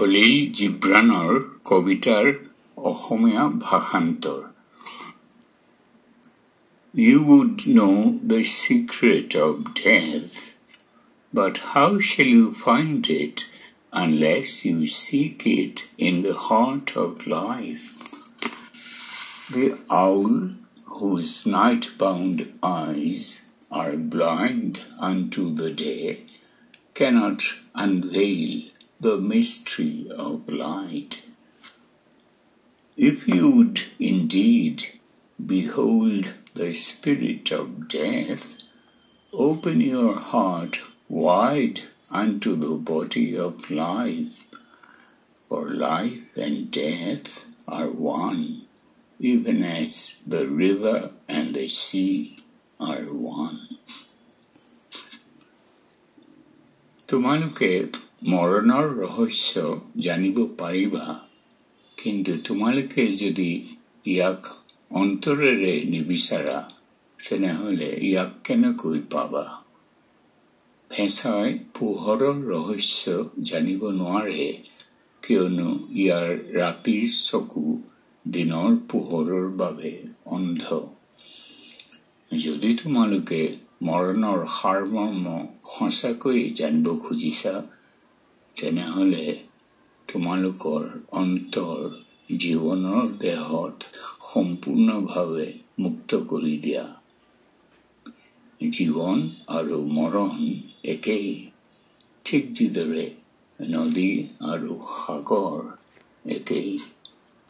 খলিল জিব্ৰানৰ কবিতাৰ Asamiya ভাষান্তৰ You would know the secret of death, but how shall you find it unless you seek it in the heart of life? The owl, whose night-bound eyes are blind unto the day, cannot unveil the mystery of light. If you would indeed behold the spirit of death, open your heart wide unto the body of life, for life and death are one, even as the river and the sea are one. তোমালোকে মৰণৰ ৰহস্য জানিব পাৰিবা। কিন্তু তোমালোকে যদি ইয়াক অন্তৰেৰে নিবিচাৰা তেনেহলে ইয়াক কেনেকৈ পাবা? ফেঁচাই পোহৰৰ ৰহস্য জানিব নোৱাৰে কিয়নো ইয়াৰ ৰাতিৰ চকু দিনৰ পোহৰৰ বাবে অন্ধ। যদি তোমালোকে মৰণৰ সাৰমৰ্ম সঁচাকৈ জানিব খুজিছা তেনেহলে তোমালোকৰ অন্তৰ জীৱনৰ দেহত সম্পূৰ্ণভাৱে মুক্ত কৰি দিয়া। জীৱন আৰু মৰণ একেই। ঠিক যিদৰে নদী আৰু সাগৰ একেই।